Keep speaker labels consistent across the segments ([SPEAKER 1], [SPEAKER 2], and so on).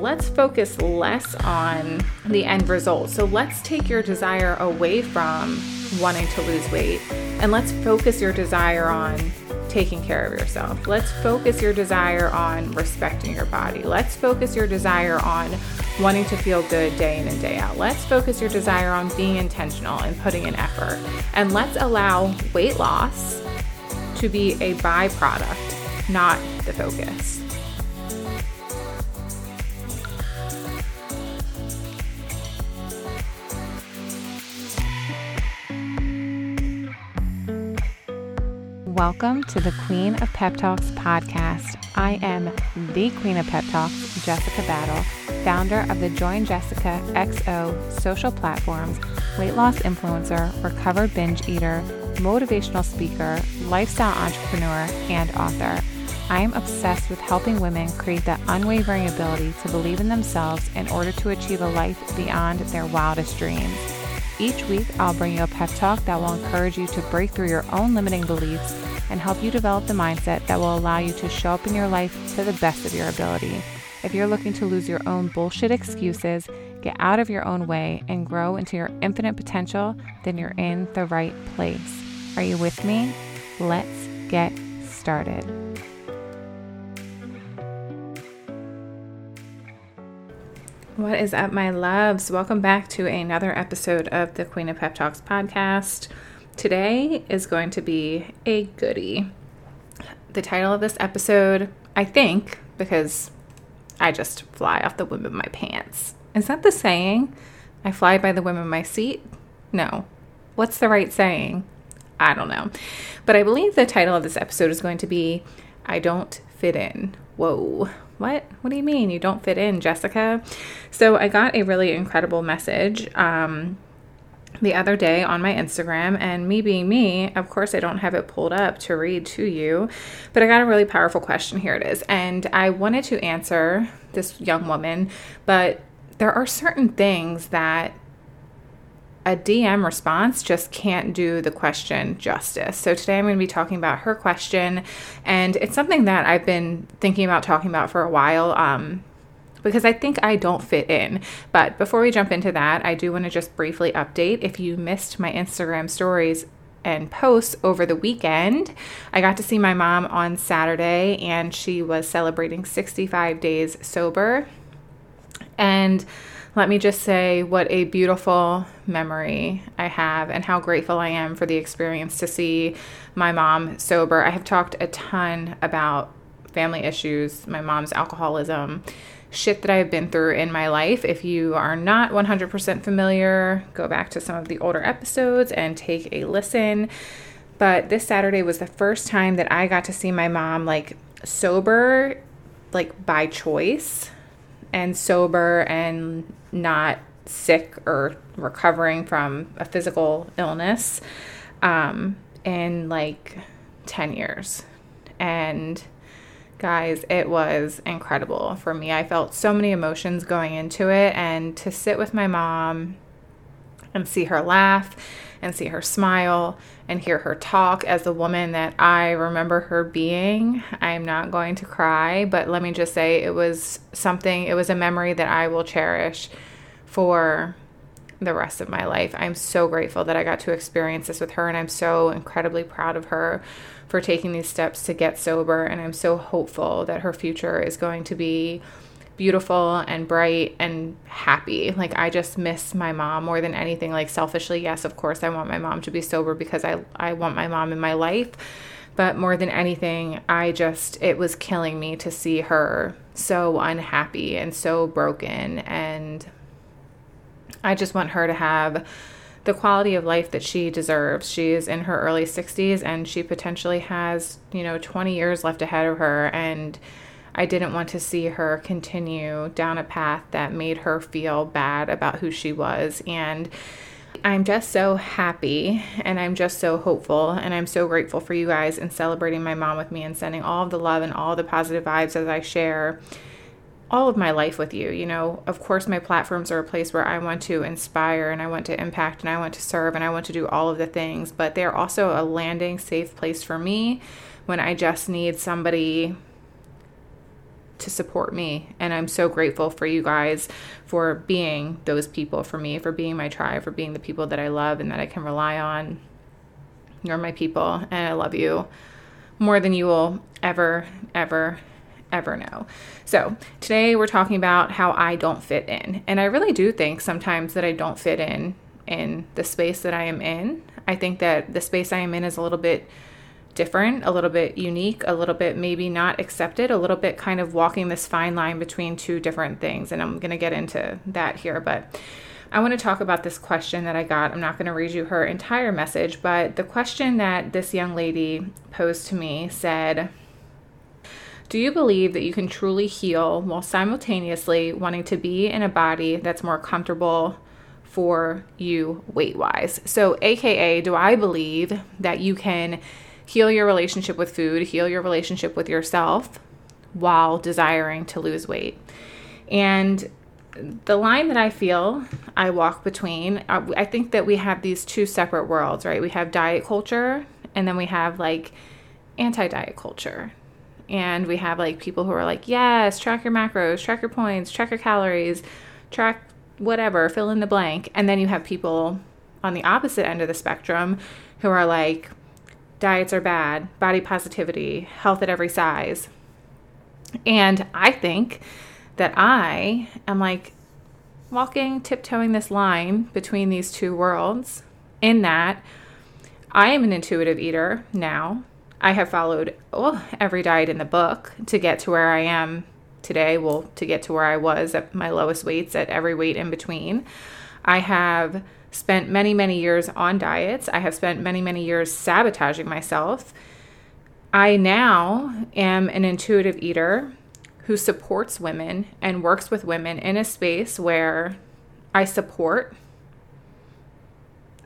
[SPEAKER 1] let's focus less on the end result. So let's take your desire away from wanting to lose weight and let's focus your desire on taking care of yourself. Let's focus your desire on respecting your body. Let's focus your desire on wanting to feel good day in and day out. Let's focus your desire on being intentional and putting in effort. And let's allow weight loss to be a byproduct, not the focus. Welcome to the Queen of Pep Talks podcast. I am the Queen of Pep Talks, Jessica Battle, founder of the Join Jessica XO social platforms, weight loss influencer, recovered binge eater, motivational speaker, lifestyle entrepreneur, and author. I am obsessed with helping women create the unwavering ability to believe in themselves in order to achieve a life beyond their wildest dreams. Each week, I'll bring you a pep talk that will encourage you to break through your own limiting beliefs and help you develop the mindset that will allow you to show up in your life to the best of your ability. If you're looking to lose your own bullshit excuses, get out of your own way, and grow into your infinite potential, then you're in the right place. Are you with me? Let's get started. What is up, my loves? Welcome back to another episode of the Queen of Pep Talks podcast. Today is going to be a goodie. The title of this episode, I think, because I just fly off the whim of my pants. Is that the saying? I fly by the whim of my seat? No. What's the right saying? I don't know. But I believe the title of this episode is going to be I Don't Fit In. Whoa. What? What do you mean you don't fit in, Jessica? So I got a really incredible message um, the other day on my Instagram, and me being me, of course, I don't have it pulled up to read to you, but I got a really powerful question. Here it is. And I wanted to answer this young woman, but there are certain things that a DM response just can't do the question justice. So today I'm going to be talking about her question, and it's something that I've been thinking about talking about for a while. Um, because I think I don't fit in. But before we jump into that, I do want to just briefly update. If you missed my Instagram stories and posts over the weekend, I got to see my mom on Saturday and she was celebrating 65 days sober. And let me just say what a beautiful memory I have and how grateful I am for the experience to see my mom sober. I have talked a ton about family issues, my mom's alcoholism, shit that I've been through in my life. If you are not 100% familiar, go back to some of the older episodes and take a listen. But this Saturday was the first time that I got to see my mom like sober, like by choice and sober and not sick or recovering from a physical illness um, in like 10 years. And guys, it was incredible for me. I felt so many emotions going into it, and to sit with my mom and see her laugh and see her smile and hear her talk as the woman that I remember her being. I'm not going to cry, but let me just say it was something, it was a memory that I will cherish for the rest of my life. I'm so grateful that I got to experience this with her, and I'm so incredibly proud of her for taking these steps to get sober. And I'm so hopeful that her future is going to be beautiful and bright and happy. Like I just miss my mom more than anything. Like selfishly, yes, of course I want my mom to be sober because I I want my mom in my life. But more than anything, I just it was killing me to see her so unhappy and so broken and I just want her to have the quality of life that she deserves. She is in her early 60s and she potentially has, you know, 20 years left ahead of her and I didn't want to see her continue down a path that made her feel bad about who she was. And I'm just so happy and I'm just so hopeful and I'm so grateful for you guys and celebrating my mom with me and sending all of the love and all the positive vibes as I share all of my life with you. You know, of course, my platforms are a place where I want to inspire and I want to impact and I want to serve and I want to do all of the things, but they're also a landing safe place for me when I just need somebody to support me. And I'm so grateful for you guys for being those people for me, for being my tribe, for being the people that I love and that I can rely on. You're my people, and I love you more than you will ever, ever, ever know. So, today we're talking about how I don't fit in. And I really do think sometimes that I don't fit in in the space that I am in. I think that the space I am in is a little bit different, a little bit unique, a little bit maybe not accepted, a little bit kind of walking this fine line between two different things. And I'm going to get into that here. But I want to talk about this question that I got. I'm not going to read you her entire message, but the question that this young lady posed to me said, do you believe that you can truly heal while simultaneously wanting to be in a body that's more comfortable for you weight wise? So, AKA, do I believe that you can heal your relationship with food, heal your relationship with yourself while desiring to lose weight? And the line that I feel I walk between, uh, I think that we have these two separate worlds, right? We have diet culture and then we have like anti diet culture. And we have like people who are like, yes, track your macros, track your points, track your calories, track whatever, fill in the blank. And then you have people on the opposite end of the spectrum who are like, diets are bad, body positivity, health at every size. And I think that I am like walking, tiptoeing this line between these two worlds, in that I am an intuitive eater now. I have followed every diet in the book to get to where I am today, well, to get to where I was at my lowest weights at every weight in between. I have spent many, many years on diets. I have spent many, many years sabotaging myself. I now am an intuitive eater who supports women and works with women in a space where I support.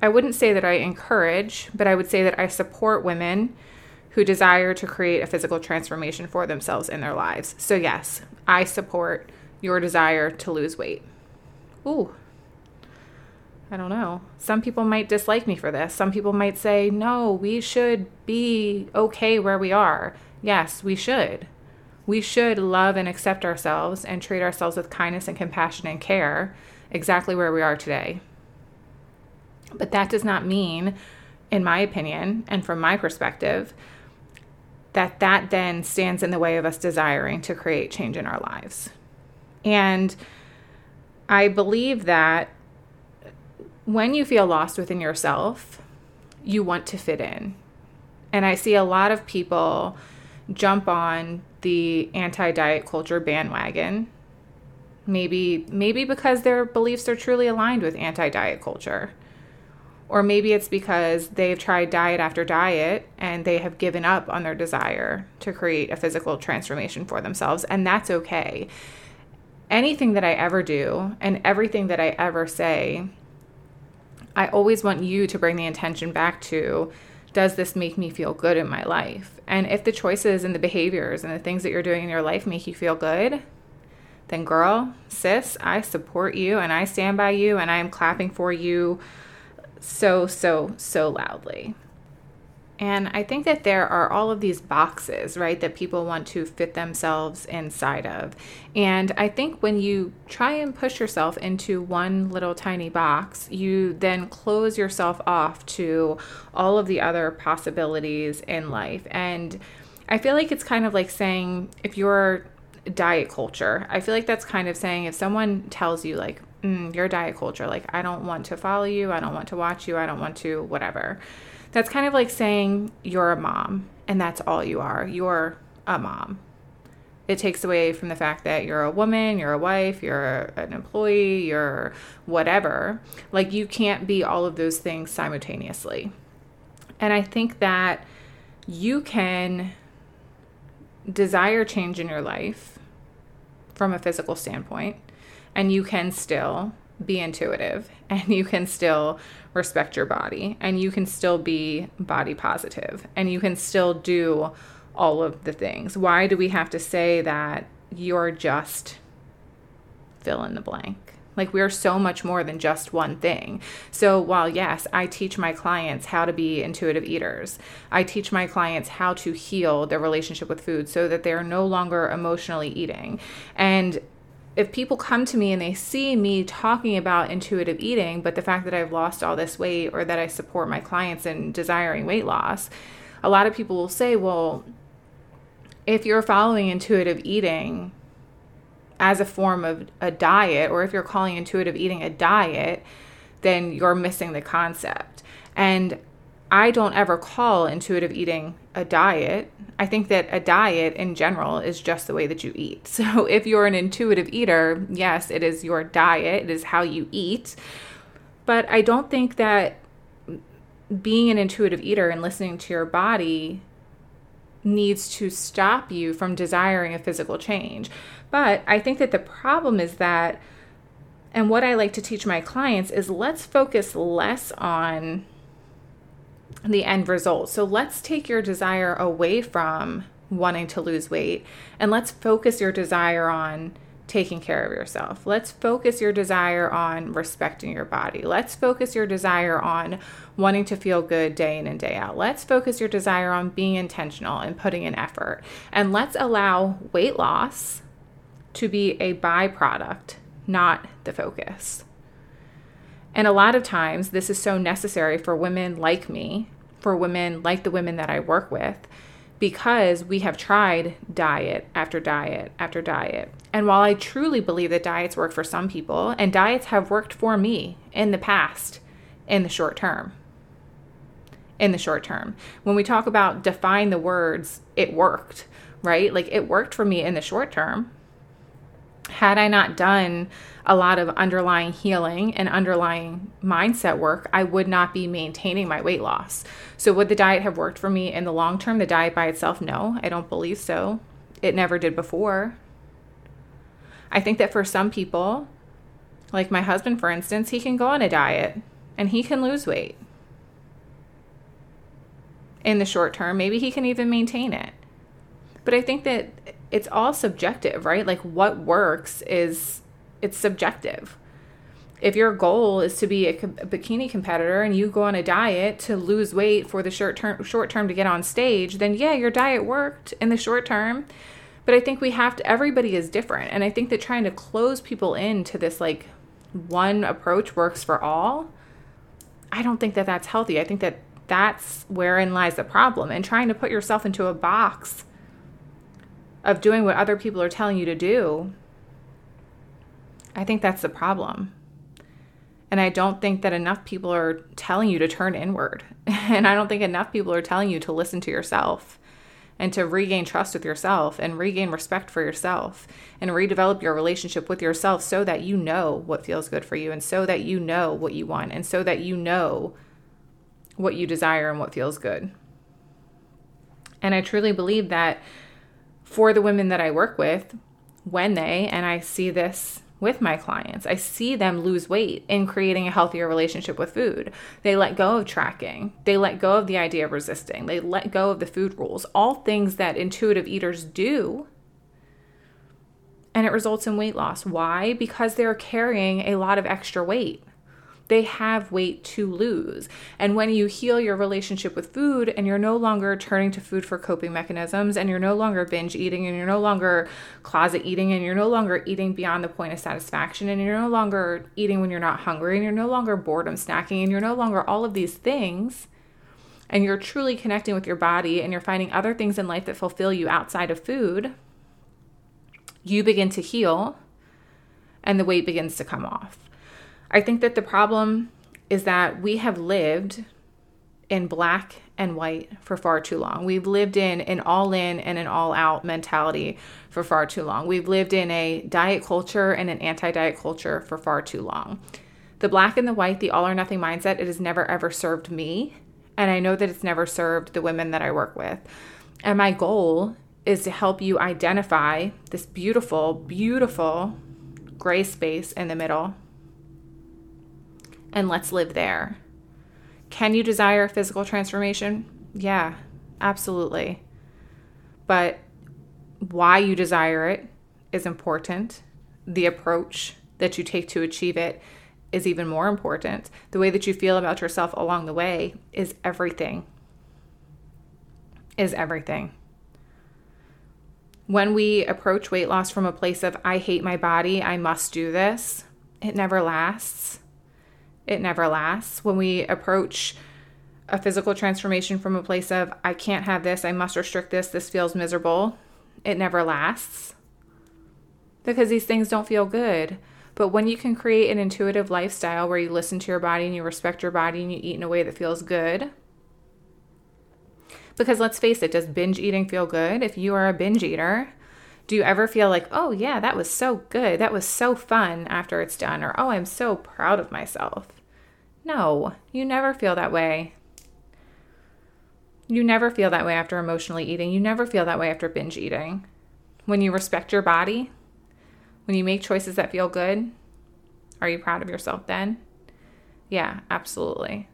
[SPEAKER 1] I wouldn't say that I encourage, but I would say that I support women who desire to create a physical transformation for themselves in their lives. So, yes, I support your desire to lose weight. Ooh, I don't know. Some people might dislike me for this. Some people might say, no, we should be okay where we are. Yes, we should. We should love and accept ourselves and treat ourselves with kindness and compassion and care exactly where we are today. But that does not mean, in my opinion and from my perspective, that that then stands in the way of us desiring to create change in our lives. And I believe that when you feel lost within yourself, you want to fit in. And I see a lot of people jump on the anti-diet culture bandwagon. Maybe maybe because their beliefs are truly aligned with anti-diet culture. Or maybe it's because they've tried diet after diet and they have given up on their desire to create a physical transformation for themselves and that's okay. Anything that I ever do and everything that I ever say, I always want you to bring the intention back to does this make me feel good in my life? And if the choices and the behaviors and the things that you're doing in your life make you feel good, then girl, sis, I support you and I stand by you and I am clapping for you so, so, so loudly. And I think that there are all of these boxes, right, that people want to fit themselves inside of. And I think when you try and push yourself into one little tiny box, you then close yourself off to all of the other possibilities in life. And I feel like it's kind of like saying if you're diet culture, I feel like that's kind of saying if someone tells you, like, mm, your diet culture, like, I don't want to follow you, I don't want to watch you, I don't want to whatever that's kind of like saying you're a mom and that's all you are. You're a mom. It takes away from the fact that you're a woman, you're a wife, you're an employee, you're whatever. Like you can't be all of those things simultaneously. And I think that you can desire change in your life from a physical standpoint, and you can still be intuitive and you can still respect your body and you can still be body positive and you can still do all of the things. Why do we have to say that you're just fill in the blank? Like, we are so much more than just one thing. So, while yes, I teach my clients how to be intuitive eaters, I teach my clients how to heal their relationship with food so that they're no longer emotionally eating. And if people come to me and they see me talking about intuitive eating, but the fact that I've lost all this weight or that I support my clients in desiring weight loss, a lot of people will say, well, if you're following intuitive eating as a form of a diet, or if you're calling intuitive eating a diet, then you're missing the concept. And I don't ever call intuitive eating a diet. I think that a diet in general is just the way that you eat. So if you're an intuitive eater, yes, it is your diet, it is how you eat. But I don't think that being an intuitive eater and listening to your body needs to stop you from desiring a physical change. But I think that the problem is that, and what I like to teach my clients is let's focus less on the end result. So let's take your desire away from wanting to lose weight and let's focus your desire on taking care of yourself. Let's focus your desire on respecting your body. Let's focus your desire on wanting to feel good day in and day out. Let's focus your desire on being intentional and putting in effort. And let's allow weight loss to be a byproduct, not the focus. And a lot of times, this is so necessary for women like me, for women like the women that I work with, because we have tried diet after diet after diet. And while I truly believe that diets work for some people, and diets have worked for me in the past, in the short term, in the short term, when we talk about define the words, it worked, right? Like it worked for me in the short term had I not done a lot of underlying healing and underlying mindset work, I would not be maintaining my weight loss. So, would the diet have worked for me in the long term? The diet by itself? No, I don't believe so. It never did before. I think that for some people, like my husband, for instance, he can go on a diet and he can lose weight in the short term. Maybe he can even maintain it. But I think that it's all subjective, right? Like what works is it's subjective. If your goal is to be a, a bikini competitor and you go on a diet to lose weight for the short term short term to get on stage, then yeah, your diet worked in the short term. But I think we have to everybody is different and I think that trying to close people into this like one approach works for all, I don't think that that's healthy. I think that that's wherein lies the problem and trying to put yourself into a box of doing what other people are telling you to do, I think that's the problem. And I don't think that enough people are telling you to turn inward. And I don't think enough people are telling you to listen to yourself and to regain trust with yourself and regain respect for yourself and redevelop your relationship with yourself so that you know what feels good for you and so that you know what you want and so that you know what you desire and what feels good. And I truly believe that for the women that I work with, when they, and I see this with my clients, I see them lose weight in creating a healthier relationship with food. They let go of tracking, they let go of the idea of resisting, they let go of the food rules, all things that intuitive eaters do. And it results in weight loss. Why? Because they're carrying a lot of extra weight they have weight to lose. And when you heal your relationship with food and you're no longer turning to food for coping mechanisms and you're no longer binge eating and you're no longer closet eating and you're no longer eating beyond the point of satisfaction and you're no longer eating when you're not hungry and you're no longer boredom snacking and you're no longer all of these things and you're truly connecting with your body and you're finding other things in life that fulfill you outside of food, you begin to heal and the weight begins to come off. I think that the problem is that we have lived in black and white for far too long. We've lived in an all in and an all out mentality for far too long. We've lived in a diet culture and an anti diet culture for far too long. The black and the white, the all or nothing mindset, it has never ever served me. And I know that it's never served the women that I work with. And my goal is to help you identify this beautiful, beautiful gray space in the middle and let's live there. Can you desire physical transformation? Yeah, absolutely. But why you desire it is important. The approach, that you take to achieve it is even more important. The way that you feel about yourself along the way is everything. Is everything. When we approach weight loss from a place of, I hate my body, I must do this, it never lasts. It never lasts. When we approach a physical transformation from a place of, I can't have this, I must restrict this, this feels miserable, it never lasts. Because these things don't feel good. But when you can create an intuitive lifestyle where you listen to your body and you respect your body and you eat in a way that feels good, because let's face it, does binge eating feel good? If you are a binge eater, do you ever feel like, oh, yeah, that was so good. That was so fun after it's done? Or, oh, I'm so proud of myself. No, you never feel that way. You never feel that way after emotionally eating. You never feel that way after binge eating. When you respect your body, when you make choices that feel good, are you proud of yourself then? Yeah, absolutely.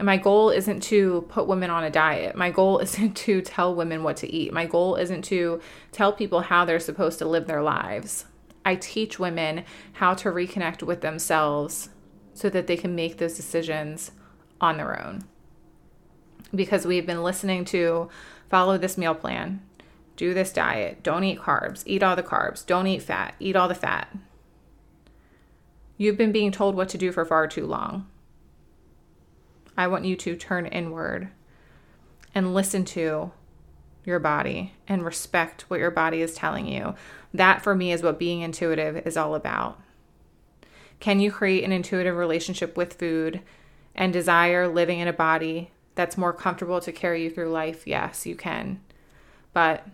[SPEAKER 1] And my goal isn't to put women on a diet. My goal isn't to tell women what to eat. My goal isn't to tell people how they're supposed to live their lives. I teach women how to reconnect with themselves so that they can make those decisions on their own. Because we've been listening to follow this meal plan, do this diet, don't eat carbs, eat all the carbs, don't eat fat, eat all the fat. You've been being told what to do for far too long. I want you to turn inward and listen to your body and respect what your body is telling you. That for me is what being intuitive is all about. Can you create an intuitive relationship with food and desire living in a body that's more comfortable to carry you through life? Yes, you can. But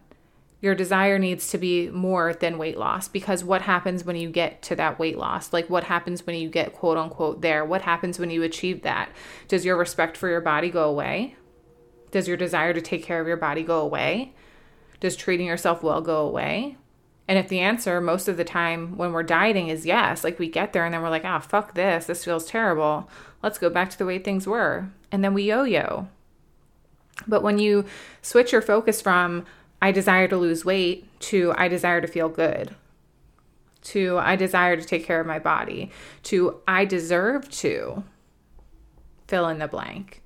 [SPEAKER 1] your desire needs to be more than weight loss because what happens when you get to that weight loss? Like, what happens when you get quote unquote there? What happens when you achieve that? Does your respect for your body go away? Does your desire to take care of your body go away? Does treating yourself well go away? And if the answer most of the time when we're dieting is yes, like we get there and then we're like, ah, oh, fuck this, this feels terrible. Let's go back to the way things were. And then we yo yo. But when you switch your focus from, I desire to lose weight to I desire to feel good, to I desire to take care of my body, to I deserve to fill in the blank.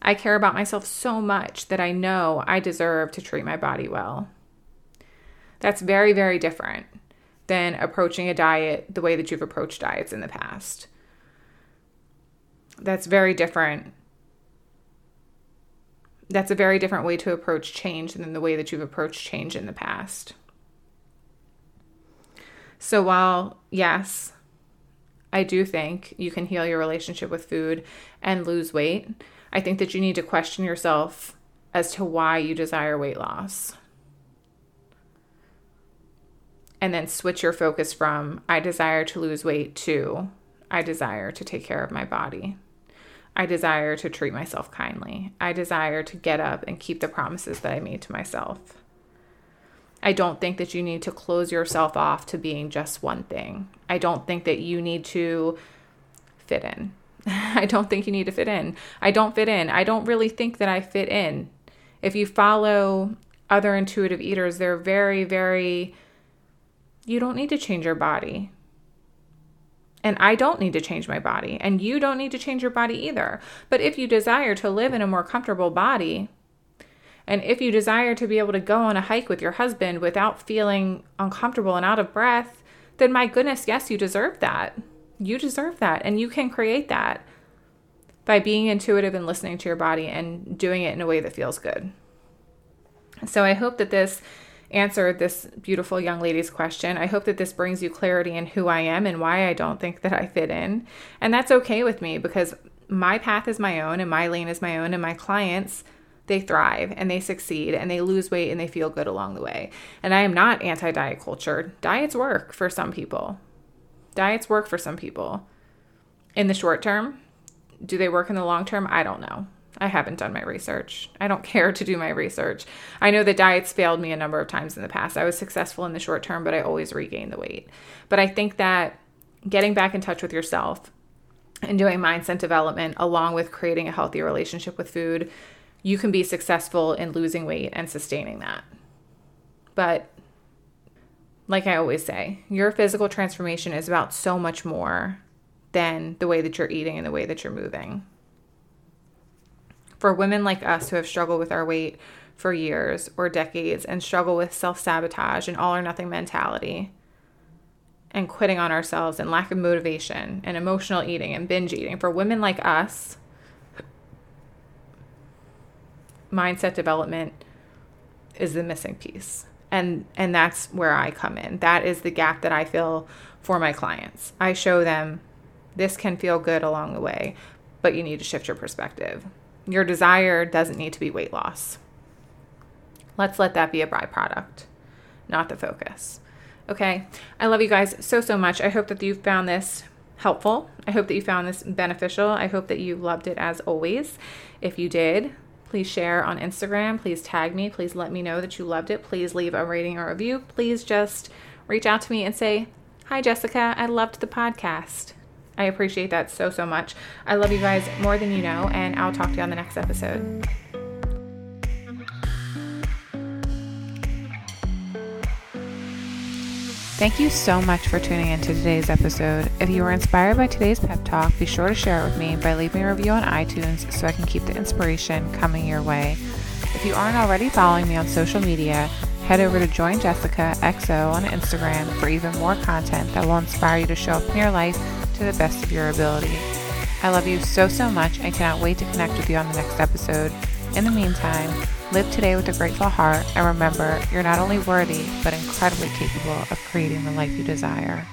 [SPEAKER 1] I care about myself so much that I know I deserve to treat my body well. That's very, very different than approaching a diet the way that you've approached diets in the past. That's very different that's a very different way to approach change than the way that you've approached change in the past. So, while yes, I do think you can heal your relationship with food and lose weight, I think that you need to question yourself as to why you desire weight loss. And then switch your focus from I desire to lose weight to I desire to take care of my body. I desire to treat myself kindly. I desire to get up and keep the promises that I made to myself. I don't think that you need to close yourself off to being just one thing. I don't think that you need to fit in. I don't think you need to fit in. I don't fit in. I don't really think that I fit in. If you follow other intuitive eaters, they're very, very, you don't need to change your body. And I don't need to change my body, and you don't need to change your body either. But if you desire to live in a more comfortable body, and if you desire to be able to go on a hike with your husband without feeling uncomfortable and out of breath, then my goodness, yes, you deserve that. You deserve that, and you can create that by being intuitive and listening to your body and doing it in a way that feels good. So I hope that this answered this beautiful young lady's question. I hope that this brings you clarity in who I am and why I don't think that I fit in. And that's okay with me because my path is my own and my lane is my own and my clients they thrive and they succeed and they lose weight and they feel good along the way. And I am not anti diet culture. Diets work for some people. Diets work for some people. In the short term, do they work in the long term? I don't know. I haven't done my research. I don't care to do my research. I know that diets failed me a number of times in the past. I was successful in the short term, but I always regain the weight. But I think that getting back in touch with yourself and doing mindset development along with creating a healthy relationship with food, you can be successful in losing weight and sustaining that. But like I always say, your physical transformation is about so much more than the way that you're eating and the way that you're moving. For women like us who have struggled with our weight for years or decades and struggle with self sabotage and all or nothing mentality and quitting on ourselves and lack of motivation and emotional eating and binge eating, for women like us, mindset development is the missing piece and and that's where I come in. That is the gap that I fill for my clients. I show them this can feel good along the way, but you need to shift your perspective. Your desire doesn't need to be weight loss. Let's let that be a byproduct, not the focus. Okay? I love you guys so so much. I hope that you found this helpful. I hope that you found this beneficial. I hope that you loved it as always. If you did, Please share on Instagram. Please tag me. Please let me know that you loved it. Please leave a rating or review. Please just reach out to me and say, Hi, Jessica. I loved the podcast. I appreciate that so, so much. I love you guys more than you know, and I'll talk to you on the next episode. Thank you so much for tuning into today's episode. If you were inspired by today's pep talk, be sure to share it with me by leaving a review on iTunes so I can keep the inspiration coming your way. If you aren't already following me on social media, head over to Join Jessica XO on Instagram for even more content that will inspire you to show up in your life to the best of your ability. I love you so, so much and cannot wait to connect with you on the next episode. In the meantime, live today with a grateful heart and remember you're not only worthy, but incredibly capable of creating the life you desire.